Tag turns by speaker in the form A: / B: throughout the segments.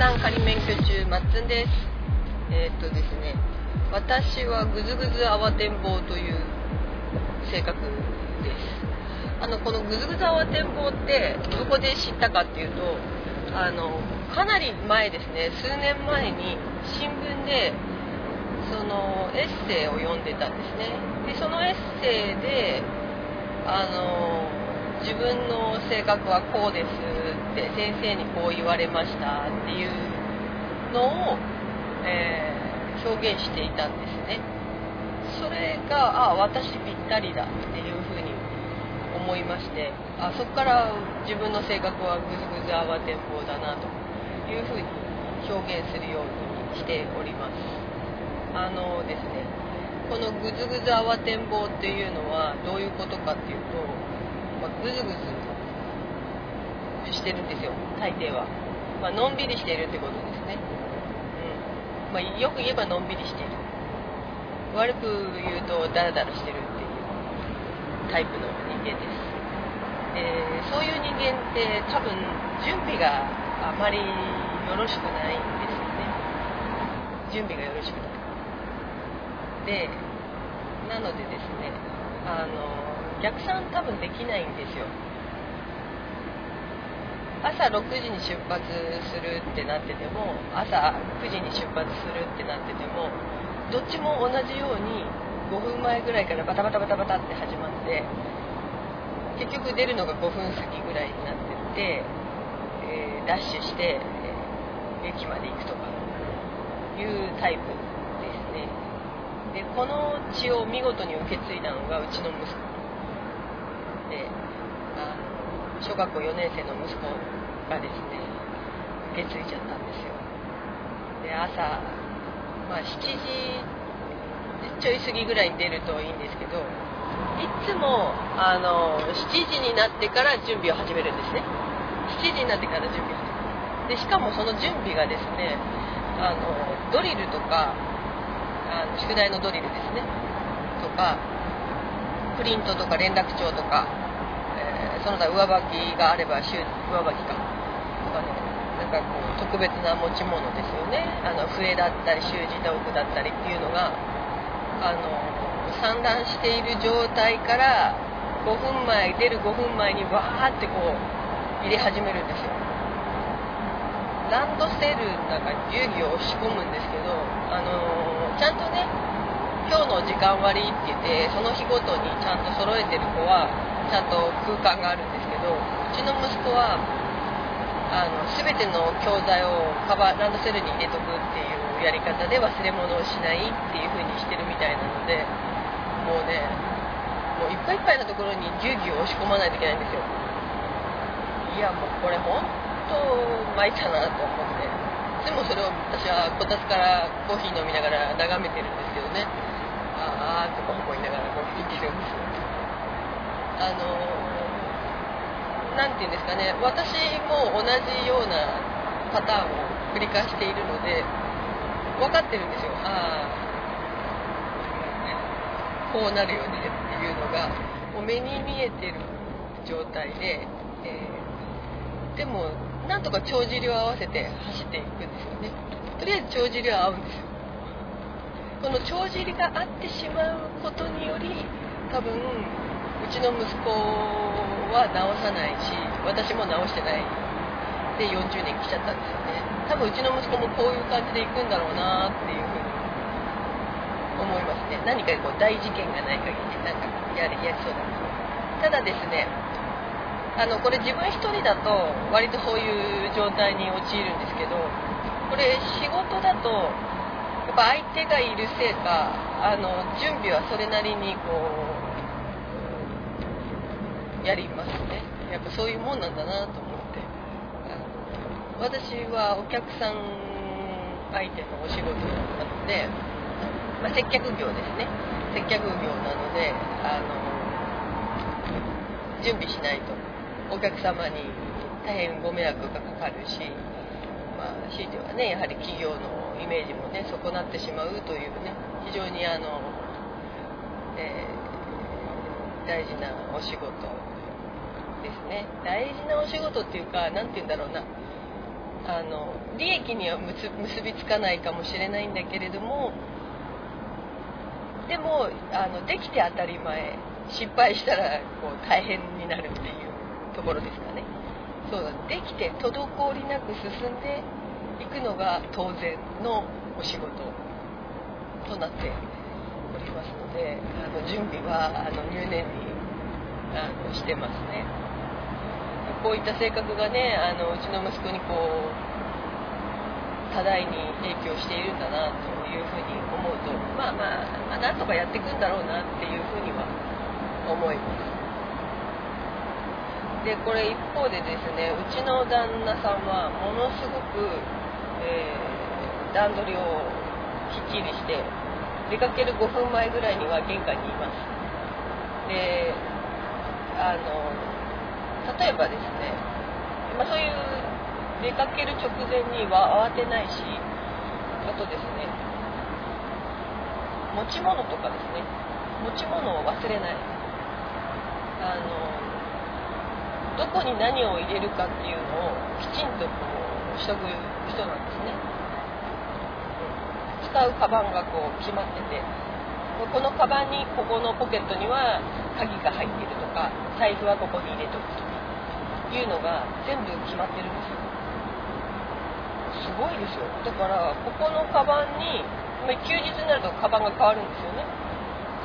A: さん仮免許中まっつんです。えー、っとですね私はぐずぐず慌てんぼうという性格です。あのこのぐずぐず慌てんぼうってどこで知ったかっていうとあのかなり前ですね。数年前に新聞でそのエッセイを読んでたんですね。でそのエッセイであの自分の性格はこうですって先生にこう言われましたっていうのを、えー、表現していたんですね。それがあ私ぴったりだっていうふうに思いましてあそこから自分の性格はぐずぐず慌てんぼうだなというふうに表現するようにしております。あのですねこのぐずぐず慌てんぼうっていうのはどういうことかっていうと、まあ、ぐずぐずしてるんですよ大抵は、まあのんびりしているってことですね、うん。まあ、よく言えばのんびりしている。悪く言うとダラダラしてるっていうタイプの人間です。でそういう人間って多分準備があまりよろしくないんですよね。準備がよろしくない。でなのでですねあの逆算多分できないんですよ。朝6時に出発するってなってても朝9時に出発するってなっててもどっちも同じように5分前ぐらいからバタバタバタバタって始まって結局出るのが5分先ぐらいになってて、えー、ダッシュして、えー、駅まで行くとかいうタイプですね。でこの血を見事に受け継いだのがうちの息子であの小学校4年生の息子がですね受け継いじゃったんですよ。で朝まあ、7時ちょい過ぎぐらいに出るといいんですけどいつもあの7時になってから準備を始めるんですね。7時になってから準備を始める。でしかもその準備がですねあのドリルとかあの宿題のドリルですね。とかプリントとか連絡帳とか、その他上履きがあれば上履きか。とかねなんかこう特別な持ち物ですよね。あの笛だったり習字道具だったりっていうのがあの散乱している状態から5分前出る5分前にわーってこう入れ始めるんですよ。ランドセルなんかぎゅうぎゅう押し込むんですけどあのちゃんとね今日の時間割って言ってその日ごとにちゃんと揃えてる子はちゃんと空間があるんですけどうちの息子はあの全ての教材をカバーランドセルに入れとくっていうやり方で忘れ物をしないっていう風にしてるみたいなのでもうねもういっぱいいっぱいのところにぎゅうぎゅう押し込まないといけないんですよ。いやもうこれ本当参ったなと思って。でもそれを私はこたつからコーヒー飲みながら眺めてるんですけどね。ああって思いながらこう見てるんですよ。あの何て言うんですかね。私も同じようなパターンを繰り返しているので分かってるんですよ。ああこうなるよねっていうのがもう目に見えてる状態で、えー、でもなんとか帳尻を合わせて走っていくんですよね。とりあえず帳尻は合うんですよ。この帳尻が合ってしまうことにより多分ちの息子は直さないし私も直してないで40年来ちゃったんですよね。多分うちの息子もこういう感じで行くんだろうなっていうふうに思いますね。何かこう大事件がない限りなんかやりやりそうだなただですねあのこれ自分一人だと割とそういう状態に陥るんですけどこれ仕事だとやっぱ相手がいるせいかあの準備はそれなりにこうやりますね。やっぱそういうもんなんだなと思って。私はお客さん相手のお仕事なので、まあ、接客業ですね。接客業なのであの準備しないとお客様に大変ご迷惑がかかるし、まあ、強いてはねやはり企業のイメージもね損なってしまうというね非常にあの、えー、大事なお仕事ですね。大事なお仕事っていうか何て言うんだろうな。あの利益には結びつかないかもしれないんだけれどもでもあのできて当たり前。失敗したらこう大変になるっていうところですかね。そうだできて滞りなく進んでいくのが当然のお仕事となっておりますのであの準備はあの入念にあのしてますね。こういった性格がねあのうちの息子にこう多大に影響しているんだなというふうに思うとまあまあ、まあ、なんとかやっていくんだろうなっていうふうには思います。でこれ一方でですねうちの旦那さんはものすごく、えー、段取りをきっちりして出かける5分前ぐらいには玄関にいます。であの例えばですね、まあ、そういう出かける直前には慌てないしあとですね持ち物とかですね持ち物を忘れない。あのどこに何を入れるかっていうのをきちんとこうしとく人なんですね。使うカバンがこう決まっててこのカバンにここのポケットには鍵が入っているとか財布はここに入れとくとか。いうのが全部決まってるんですよ。すごいですよ。だからここのカバンに休日になるとカバンが変わるんですよね。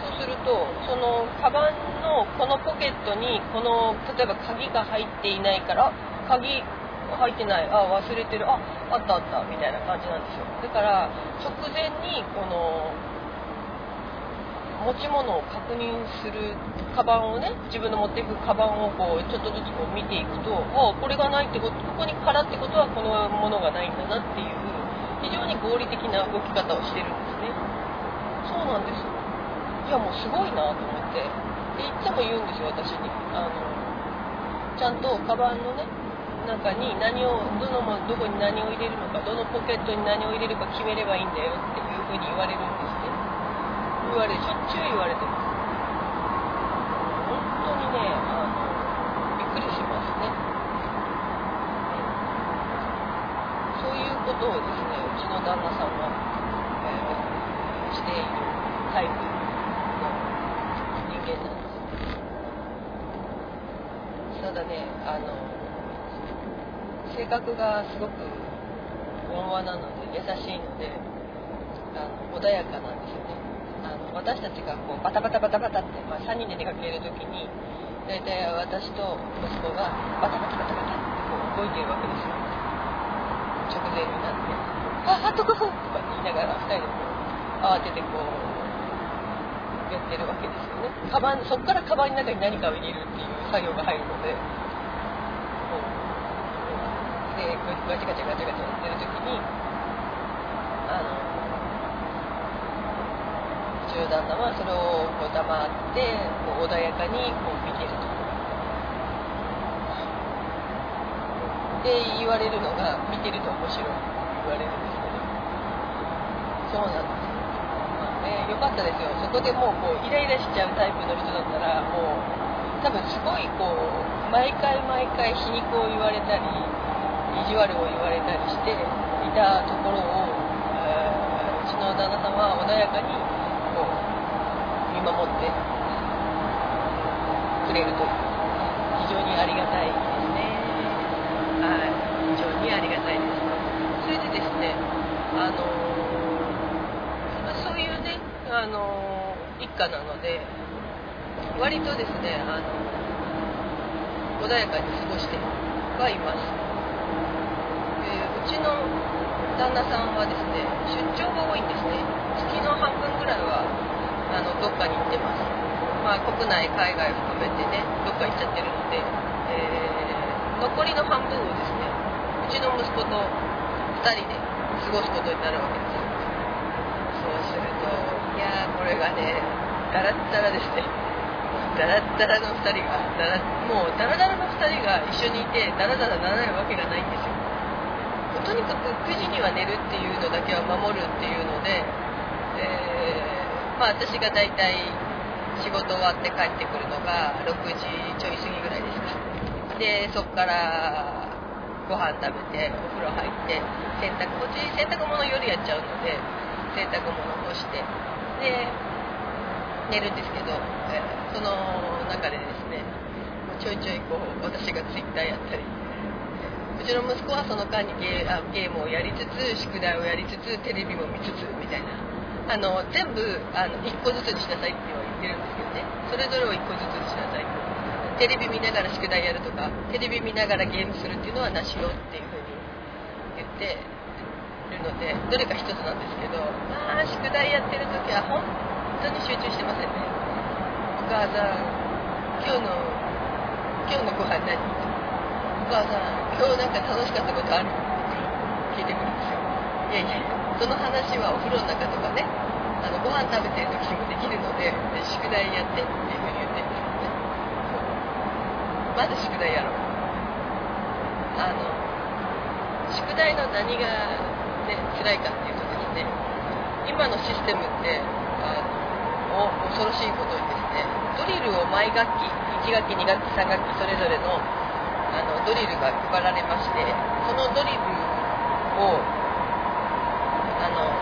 A: そうするとそのカバンのこのポケットにこの例えば鍵が入っていないから鍵入ってないあ忘れてるああったあったみたいな感じなんですよ。だから直前にこの持ち物を確認するカバンをね自分の持っていくカバンをこうちょっとずつこう見ていくとあこれがないってことここに空ってことはこのものがないんだなっていう非常に合理的な動き方をしてるんですね。そうなんです。いやもうすごいなと思って。でいつも言うんですよ私に。あのちゃんとカバンのね中に何をどのどこに何を入れるのかどのポケットに何を入れるか決めればいいんだよっていうふうに言われるん言われしょっちゅう言われてます。本当にねあのびっくりしますね。そういうことをですねうちの旦那さんは、えー、しているタイプの人間なんです。ただねあの性格がすごく温和なので優しいのであの穏やかなんですよね。あの私たちがこうバタバタバタバタって、まあ、3人で出かける時に大体私と息子がバタバタバタバタってこう動いてるわけですよ直前になって「ああと5分!」とか言いながら2人でこう慌ててこうやってるわけですよねカバンそこからカバンの中に何かを入れるっていう作業が入るのでこうでガチャガチャガチャガチャやってる時にあの中旦那はそれをこう黙ってこう穏やかにこう見てると。で言われるのが見てると面白い言われるんですけどそうなんですまあねよかったですよそこでもうこうイライラしちゃうタイプの人だったらもう多分すごいこう毎回毎回皮肉を言われたり意地悪を言われたりしていたところを、えー、うちの旦那さんは穏やかに守ってくれると。非常にありがたいですね。はい。非常にありがたいです。それでですねあのそういうねあの一家なので割とですねあの穏やかに過ごしてはいます。うちの旦那さんはですね出張が多いんですね。月の半分ぐらいはあのどっかに行ってます、まあ、国内海外含めてねどっか行っちゃってるので、えー、残りの半分をですねうちの息子と2人で過ごすことになるわけですそうするといやーこれがねダラッダラですね。ダラッダラの2人がダラもうダラダラの2人が一緒にいてダラダラならないわけがないんですよ。とにかく9時には寝るっていうのだけは守るっていうので、えーまあ私が大体仕事終わって帰ってくるのが6時ちょい過ぎぐらいですかでそこからご飯食べてお風呂入って洗濯こっち洗濯物夜やっちゃうので洗濯物干してで寝るんですけど、その中でですねちょいちょいこう私がツイッターやったりうちの息子はその間にゲーあゲームをやりつつ宿題をやりつつテレビも見つつみたいなあの全部あの1個ずつにしなさいっては言ってるんですけどね。それぞれを1個ずつにしなさいテレビ見ながら宿題やるとかテレビ見ながらゲームするっていうのはなしよっていうふうに言ってるのでどれか一つなんですけどまあ宿題やってる時は本当に集中してませんね。お母さん今日の今日のご飯何？お母さん今日なんか楽しかったことある？って聞いてくるんですよ。いやいや。その話はお風呂の中とかねあのご飯食べてる時もできるので宿題やってっていうふうに言って。るんですねまず宿題やろう。あの宿題の何がね辛いかっていうとですね今のシステムってあの恐ろしいことにですねドリルを毎学期1学期2学期3学期それぞれのあのドリルが配られましてそのドリルを、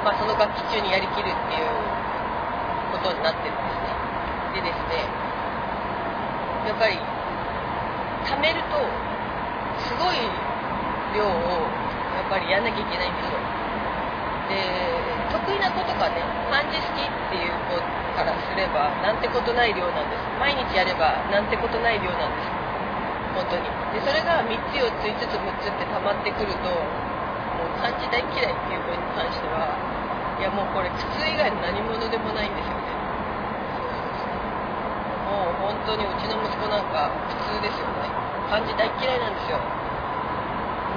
A: まあ、その楽器中にやりきるっていうことになってるんですね。でですねやっぱり貯めるとすごい量をやっぱりやんなきゃいけないんですよで得意な子とかね漢字好きっていう子からすればなんてことない量なんです。毎日やればなんてことない量なんです。本当に。でそれが3つ4つ5つ6つって溜まってくるともう漢字大嫌いっていう子に関してはいやもうこれ靴以外の何者でもないんですよね。もう本当にうちの息子なんか普通ですよね。漢字大嫌いなんですよ。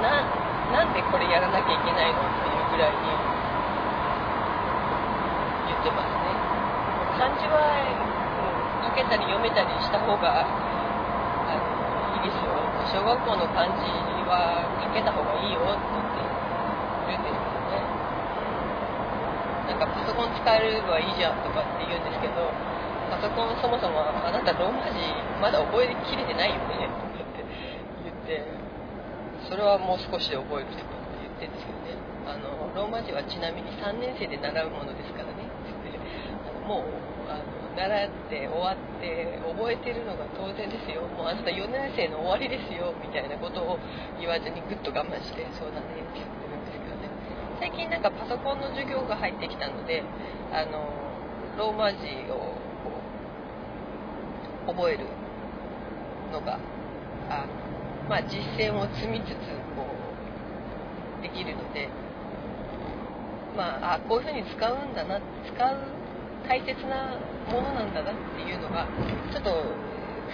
A: ななんでこれやらなきゃいけないのっていうぐらいに言ってますね。漢字は書けたり読めたりした方がいいですよ小学校の漢字は書けた方がいいよって言ってるんですよねんかパソコン使えればいいじゃんとかって言うんですけどパソコンそもそもあなたローマ字まだ覚えきれてないよねとかって言ってそれはもう少しで覚えるとかって言ってるんですけどね。あのローマ字はちなみに3年生で習うものですからね。もうあの習って終わって覚えてるのが当然ですよ。もうあなた4年生の終わりですよみたいなことを言わずにぐっと我慢してそうだねって言ってるんです。最近なんかパソコンの授業が入ってきたのであのローマ字を覚えるのがあまあ実践を積みつつこうできるのでまああこういうふうに使うんだな使う大切なものなんだなっていうのがちょっと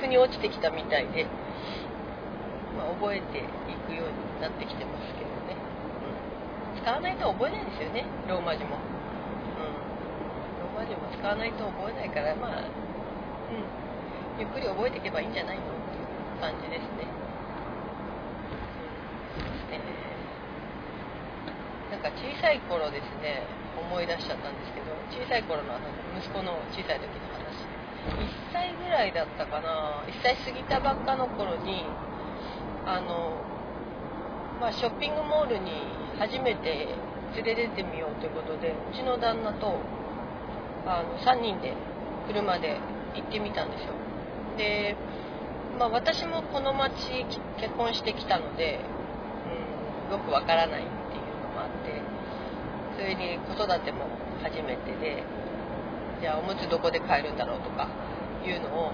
A: 腑に落ちてきたみたいで、まあ、覚えていくようになってきてますけど、使わないと覚えないですよね。ローマ字も、うん、ローマ字も使わないと覚えないからまあ、うん、ゆっくり覚えていけばいいんじゃないのっていう感じですね、うん、なんか小さい頃ですね思い出しちゃったんですけど小さい頃のあの息子の小さい時の話。1歳ぐらいだったかな。1歳過ぎたばっかの頃にあの、まあ、ショッピングモールに初めて連れ出てみようということでうちの旦那とあの3人で車で行ってみたんですよ。で、まあ、私もこの町結婚してきたので、うん、よくわからないっていうのもあってそれに子育ても初めてでじゃあおむつどこで買えるんだろうとかいうのを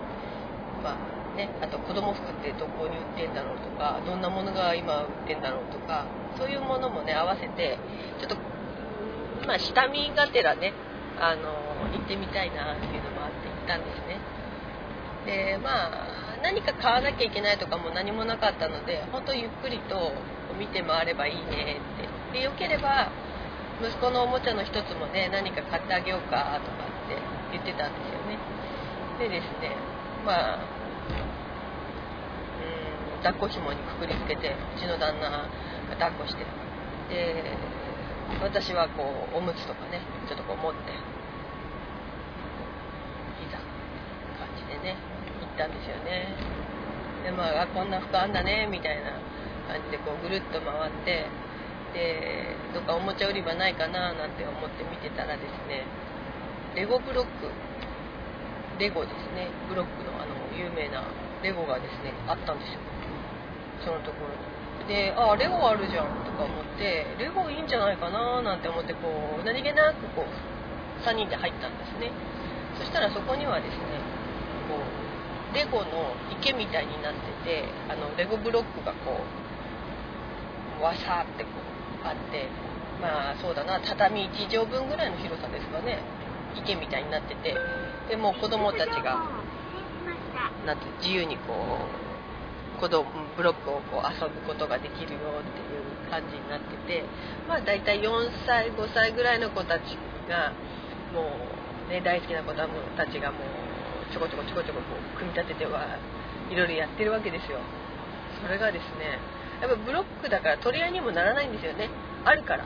A: まあねあと子供服ってどこに売ってんだろうとかどんなものが今売ってんだろうとかそういうものもね合わせてちょっとまあ下見がてらねあの行ってみたいなっていうのもあって行ったんですね。でまあ何か買わなきゃいけないとかも何もなかったので本当ゆっくりと見て回ればいいねって。でよければ息子のおもちゃの一つもね何か買ってあげようかとかって言ってたんですよね。でですねまあ抱っこ紐にくくりつけてうちの旦那が抱っこしてで私はこうおむつとかねちょっとこう持っていざ感じでね行ったんですよね。でまあこんな服あんだねみたいな感じでこうぐるっと回ってでどっかおもちゃ売り場ないかななんて思って見てたらですねレゴブロックレゴですね。ブロックのあの有名なレゴがですねあったんですよ。そのところであレゴあるじゃんとか思ってレゴいいんじゃないかななんて思ってこう何気なくこう3人で入ったんですね。そしたらそこにはですねこうレゴの池みたいになっててあのレゴブロックがこうわさってこうあってまあそうだな畳1畳分ぐらいの広さですかね。池みたいになっててでもう子供たちがなんて自由にこう子供ブロックをこう遊ぶことができるよっていう感じになっててまあ大体4歳5歳ぐらいの子たちがもう、ね、大好きな子供たちがもうちょこちょこちょこちょここう組み立ててはいろいろやってるわけですよ。それがですねやっぱブロックだから取り合いにもならないんですよね。あるから。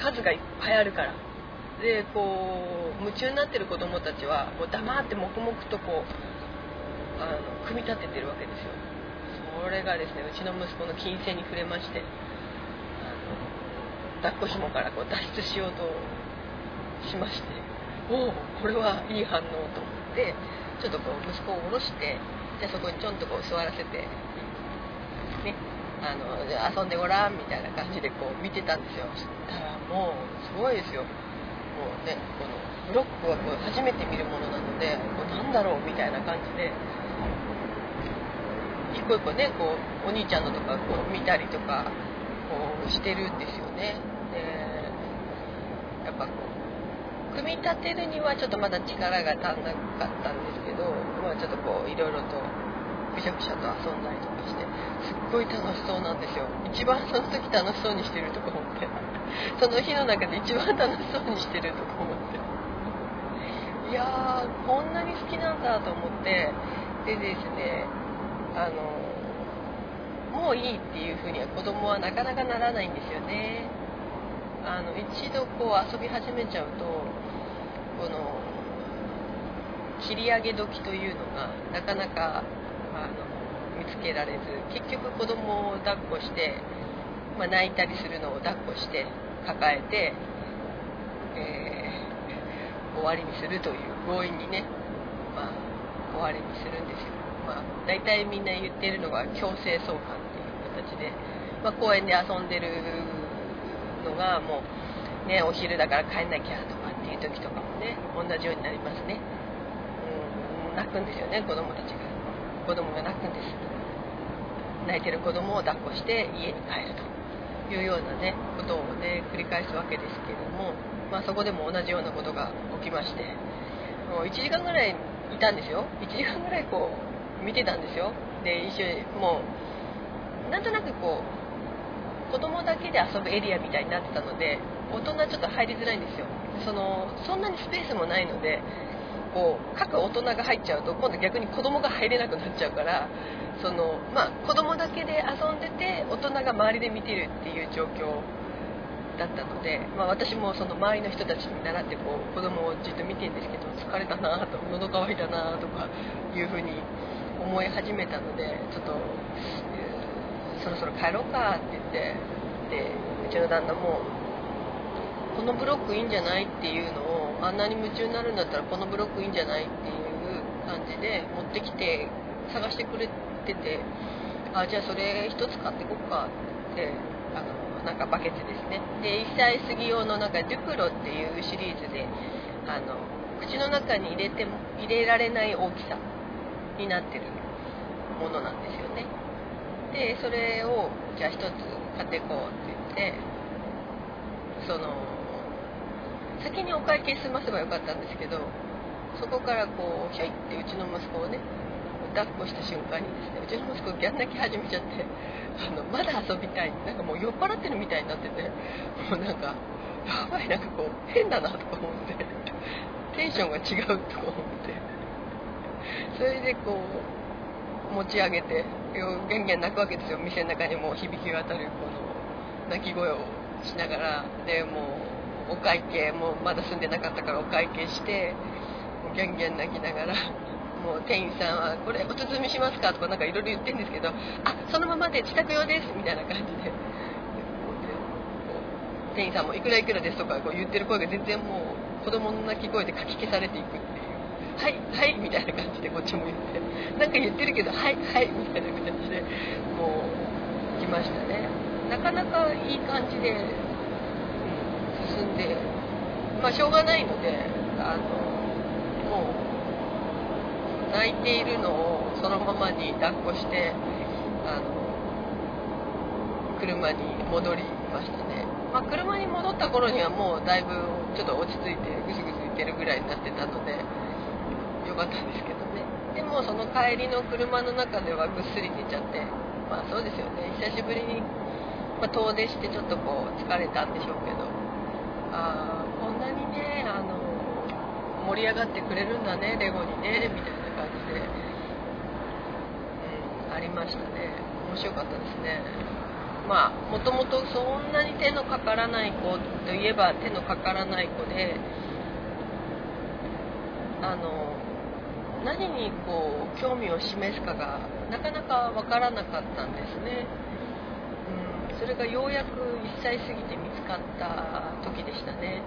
A: 数がいっぱいあるから。でこう夢中になってる子供たちはもう黙って黙々とこうあの組み立ててるわけですよ。それがですねうちの息子の金星に触れましてあの抱っこ紐からこう脱出しようとしましておおこれはいい反応と思ってちょっとこう息子を下ろしてじゃあそこにちょんとこう座らせてねあの遊んでごらんみたいな感じでこう見てたんですよ。そしたらもうすごいですよ。こうねこのブロックはこう初めて見るものなのでこうなんだろうみたいな感じで個一個ねこうお兄ちゃんのとかこう見たりとかこうしてるんですよね。でやっぱこう組み立てるにはちょっとまだ力が足んなかったんですけど、まあ、ちょっとこういろいろとくしゃくしゃと遊んだりとかしてすっごい楽しそうなんですよ。一番その時楽しそうにしてるとか思って。その日の中で一番楽しそうにしてるとか思って。いやーこんなに好きなんだと思って。でですねあのもういいっていうふうには子供はなかなかならないんですよね。あの一度こう遊び始めちゃうとこの切り上げ時というのがなかなかあの見つけられず結局子供を抱っこして、まあ、泣いたりするのを抱っこして抱えて、えー、終わりにするという強引にね、まあ、終わりにするんですよ、まあ、大体みんな言ってるのが強制送還っていう形で、まあ、公園で遊んでるのがもう、ね、お昼だから帰んなきゃとかっていう時とかもね同じようになりますね、うん、泣くんですよね子供たちが。子供が泣くんです。泣いてる子供を抱っこして家に帰るというようなねことをね繰り返すわけですけれども、まあ、そこでも同じようなことが起きましてもう1時間ぐらいいたんですよ。1時間ぐらいこう見てたんですよ。で一緒にもうなんとなくこう子供だけで遊ぶエリアみたいになってたので大人ちょっと入りづらいんですよ。そのそんなにスペースもないのでこう各大人が入っちゃうと今度逆に子供が入れなくなっちゃうからその、まあ、子供だけで遊んでて大人が周りで見てるっていう状況だったので、まあ、私もその周りの人たちに習ってこう子供をじっと見てるんですけど疲れたなと喉乾いたなとかいうふうに思い始めたのでちょっと、そろそろ帰ろうかって言ってでうちの旦那もこのブロックいいんじゃない？っていうのをあんなに夢中になるんだったらこのブロックいいんじゃない？っていう感じで持ってきて探してくれててあじゃあそれ1つ買ってこっかってあのなんかバケツですね。で1歳過ぎ用のなんかデュクロっていうシリーズであの口の中に入れても入れられない大きさになってるものなんですよね。でそれをじゃあ1つ買ってこうって言ってその先にお会計済ませばよかったんですけどそこからこうひょいってうちの息子をね抱っこした瞬間にですねうちの息子ギャン泣き始めちゃってあのまだ遊びたいなんかもう酔っ払ってるみたいになっててもうなんかやばいなんかこう変だなとか思ってテンションが違うとか思ってそれでこう持ち上げてゲンゲン泣くわけですよ。店の中にも響き渡るこの泣き声をしながら。でもうお会計もまだ住んでなかったからお会計してギャンギャン泣きながらもう店員さんは「これお包みしますか?」とかなんかいろいろ言ってるんですけど「あそのままで自宅用です」みたいな感じで。店員さんも「いくらいくらです」とかこう言ってる声が全然もう子供の泣き声でかき消されていくっていう「はいはい」みたいな感じでこっちも言ってなんか言ってるけど「はいはい」みたいな感じでもう来ましたね。なかなかいい感じで、進んでまあしょうがないのであのもう泣いているのをそのままに抱っこしてあの車に戻りましたね。まあ、車に戻った頃にはもうだいぶちょっと落ち着いてぐずぐずいけるぐらいになってたのでよかったんですけどね。でもその帰りの車の中ではぐっすり寝ちゃって。まあそうですよね。久しぶりに、まあ、遠出してちょっとこう疲れたんでしょうけど。ああこんなにねあの盛り上がってくれるんだね。レゴにね。みたいな感じで、うん、ありましたね。面白かったですね。まあもともとそんなに手のかからない子といえば手のかからない子であの何にこう興味を示すかがなかなか分からなかったんですね、うん、それがようやく1歳過ぎて見つかった時でしたね。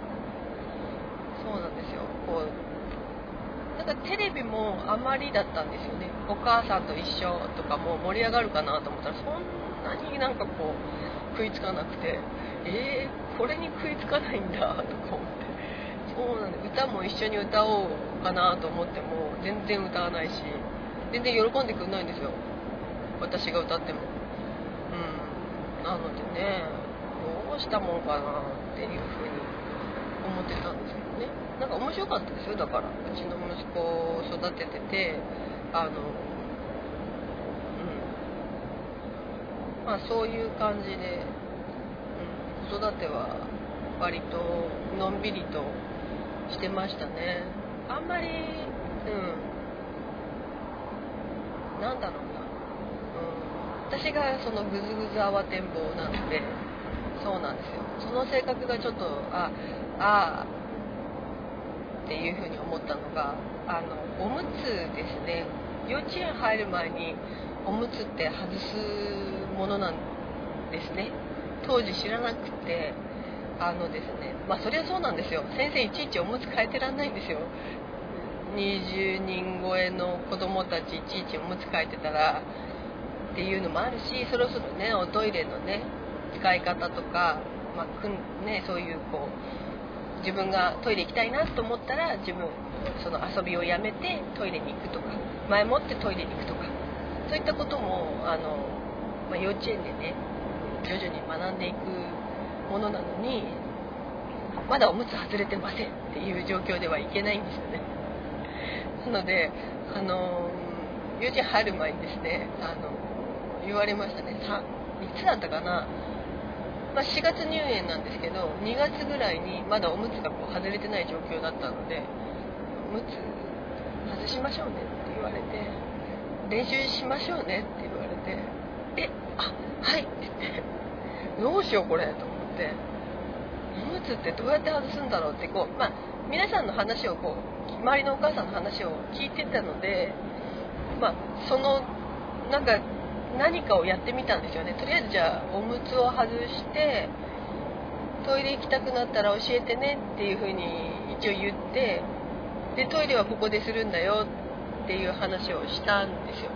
A: そうなんですよ。こうなんかテレビもあまりだったんですよね。お母さんと一緒とかも盛り上がるかなと思ったらそんなになんかこう食いつかなくてえー、これに食いつかないんだとか思って。そうなんで歌も一緒に歌おうかなと思っても全然歌わないし全然喜んでくれないんですよ。私が歌っても。うん。なのでねどうしたもんかなっていうふうに思ってたんですけどね。なんか面白かったですよ。だからうちの息子を育てててあのまあそういう感じで、うん、子育ては割とのんびりとしてましたね。あんまりうん。なんだろうな、うん、私がそのグズグズ慌てんぼうなのでそうなんですよ。その性格がちょっとああっていうふうに思ったのがあのおむつですね。幼稚園入る前におむつって外すものなんですね。当時知らなくてあのですねまあそりゃそうなんですよ。先生いちいちおむつ変えてらんないんですよ。20人超えの子供たちいちいちおむつ替えてたらっていうのもあるしそろそろねおトイレのね使い方とか、まあくんね、そういうこう自分がトイレ行きたいなと思ったら自分その遊びをやめてトイレに行くとか前もってトイレに行くとかそういったこともあの、まあ、幼稚園でね徐々に学んでいくものなのにまだおむつ外れてませんっていう状況ではいけないんですよね。なのであの幼稚園入る前にですねあの言われましたね。さいつだったかな、まあ、4月入園なんですけど2月ぐらいにまだおむつがこう外れてない状況だったのでおむつ外しましょうねって言われて練習しましょうねって言われてえあはいって言ってどうしようこれと。っておむつってどうやって外すんだろうってこうまあ皆さんの話をこう周りのお母さんの話を聞いてたのでまあそのなんか何かをやってみたんですよね。とりあえずじゃあおむつを外してトイレ行きたくなったら教えてねっていう風に一応言ってでトイレはここでするんだよっていう話をしたんですよ。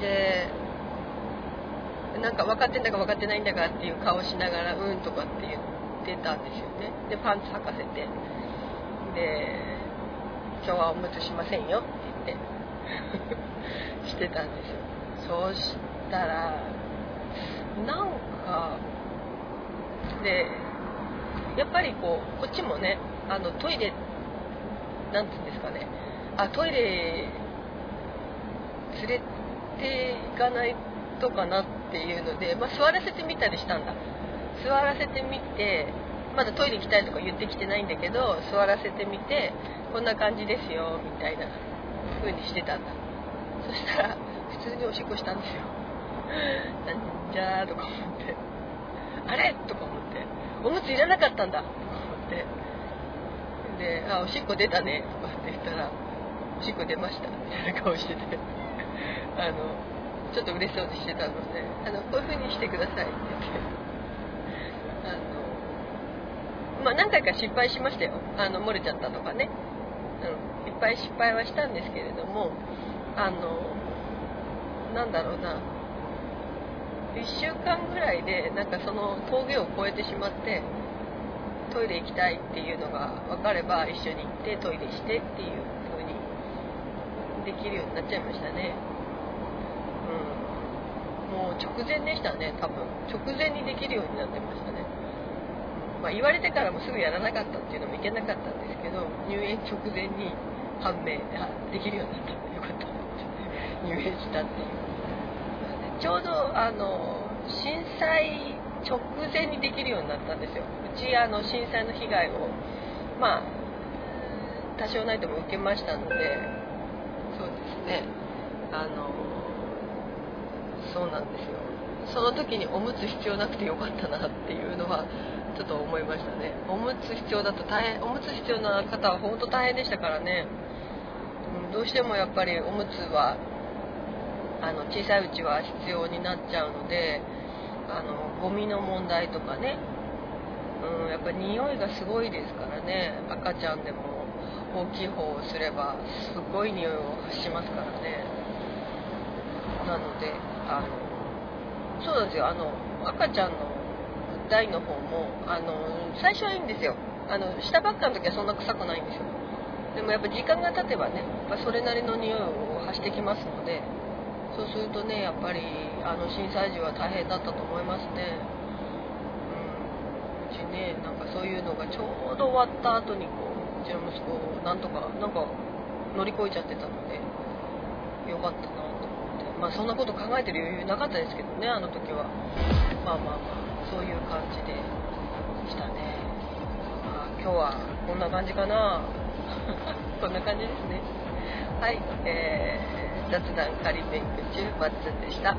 A: でなんか分かってんだか分かってないんだかっていう顔しながら「うん」とかって言ってたんですよね。でパンツ履かせて。で「今日はおむつしませんよ」って言って。してたんですよ。そうしたらなんかでやっぱりこうこっちもねあのトイレ何て言うんですかね。あトイレ連れて行かないとかなってていうので、まあ、座らせてみたりしたんだ。座らせてみてまだトイレ行きたいとか言ってきてないんだけど座らせてみてこんな感じですよみたいな風にしてたんだ。そしたら普通におしっこしたんですよ。なんじゃーとか思って。あれとか思って。おむついらなかったんだ。とか思って。で「あおしっこ出たね」とかって言ったら「おしっこ出ました。みたいな顔してて。あのちょっと嬉しそうにしてたのであのこういう風にしてくださいって。言ってあのまあ何回か失敗しましたよ。あの漏れちゃったとかね、うん、いっぱい失敗はしたんですけれどもあのなんだろうな。1週間ぐらいでなんかその峠を越えてしまってトイレ行きたいっていうのが分かれば一緒に行ってトイレしてっていう風にできるようになっちゃいましたね。もう直前でしたね多分。直前にできるようになってましたね、まあ、言われてからもすぐやらなかったっていうのもいけなかったんですけど入園直前に判明できるようになったよかった入園したっていうちょうどあの震災直前にできるようになったんですよ。うちあの震災の被害をまあ多少ないとも受けましたのでそうですね。あのそうなんですよ。その時におむつ必要なくてよかったなっていうのはちょっと思いましたね。おむつ必要だと大変おむつ必要な方は本当大変でしたからね、うん、どうしてもやっぱりおむつはあの小さいうちは必要になっちゃうのであのゴミの問題とかね、うん、やっぱ匂いがすごいですからね。赤ちゃんでも大きい方をすればすごい匂いを発しますからね。なのであのそうなんですよ。あの赤ちゃんの台の方もあの最初はいいんですよ。あの下ばっかの時はそんな臭くないんですよ。でもやっぱ時間が経てばねやっぱそれなりの匂いを発してきますのでそうするとねやっぱりあの震災時は大変だったと思いますね、うん、うちねなんかそういうのがちょうど終わった後にこううちの息子をなんとかなんか乗り越えちゃってたのでよかったなと思まあそんなこと考えてる余裕なかったですけどねあの時は。まあまあまあそういう感じでしたね、まあ、今日はこんな感じかな。こんな感じですね。はいえー雑談仮メイク中バッツンでした。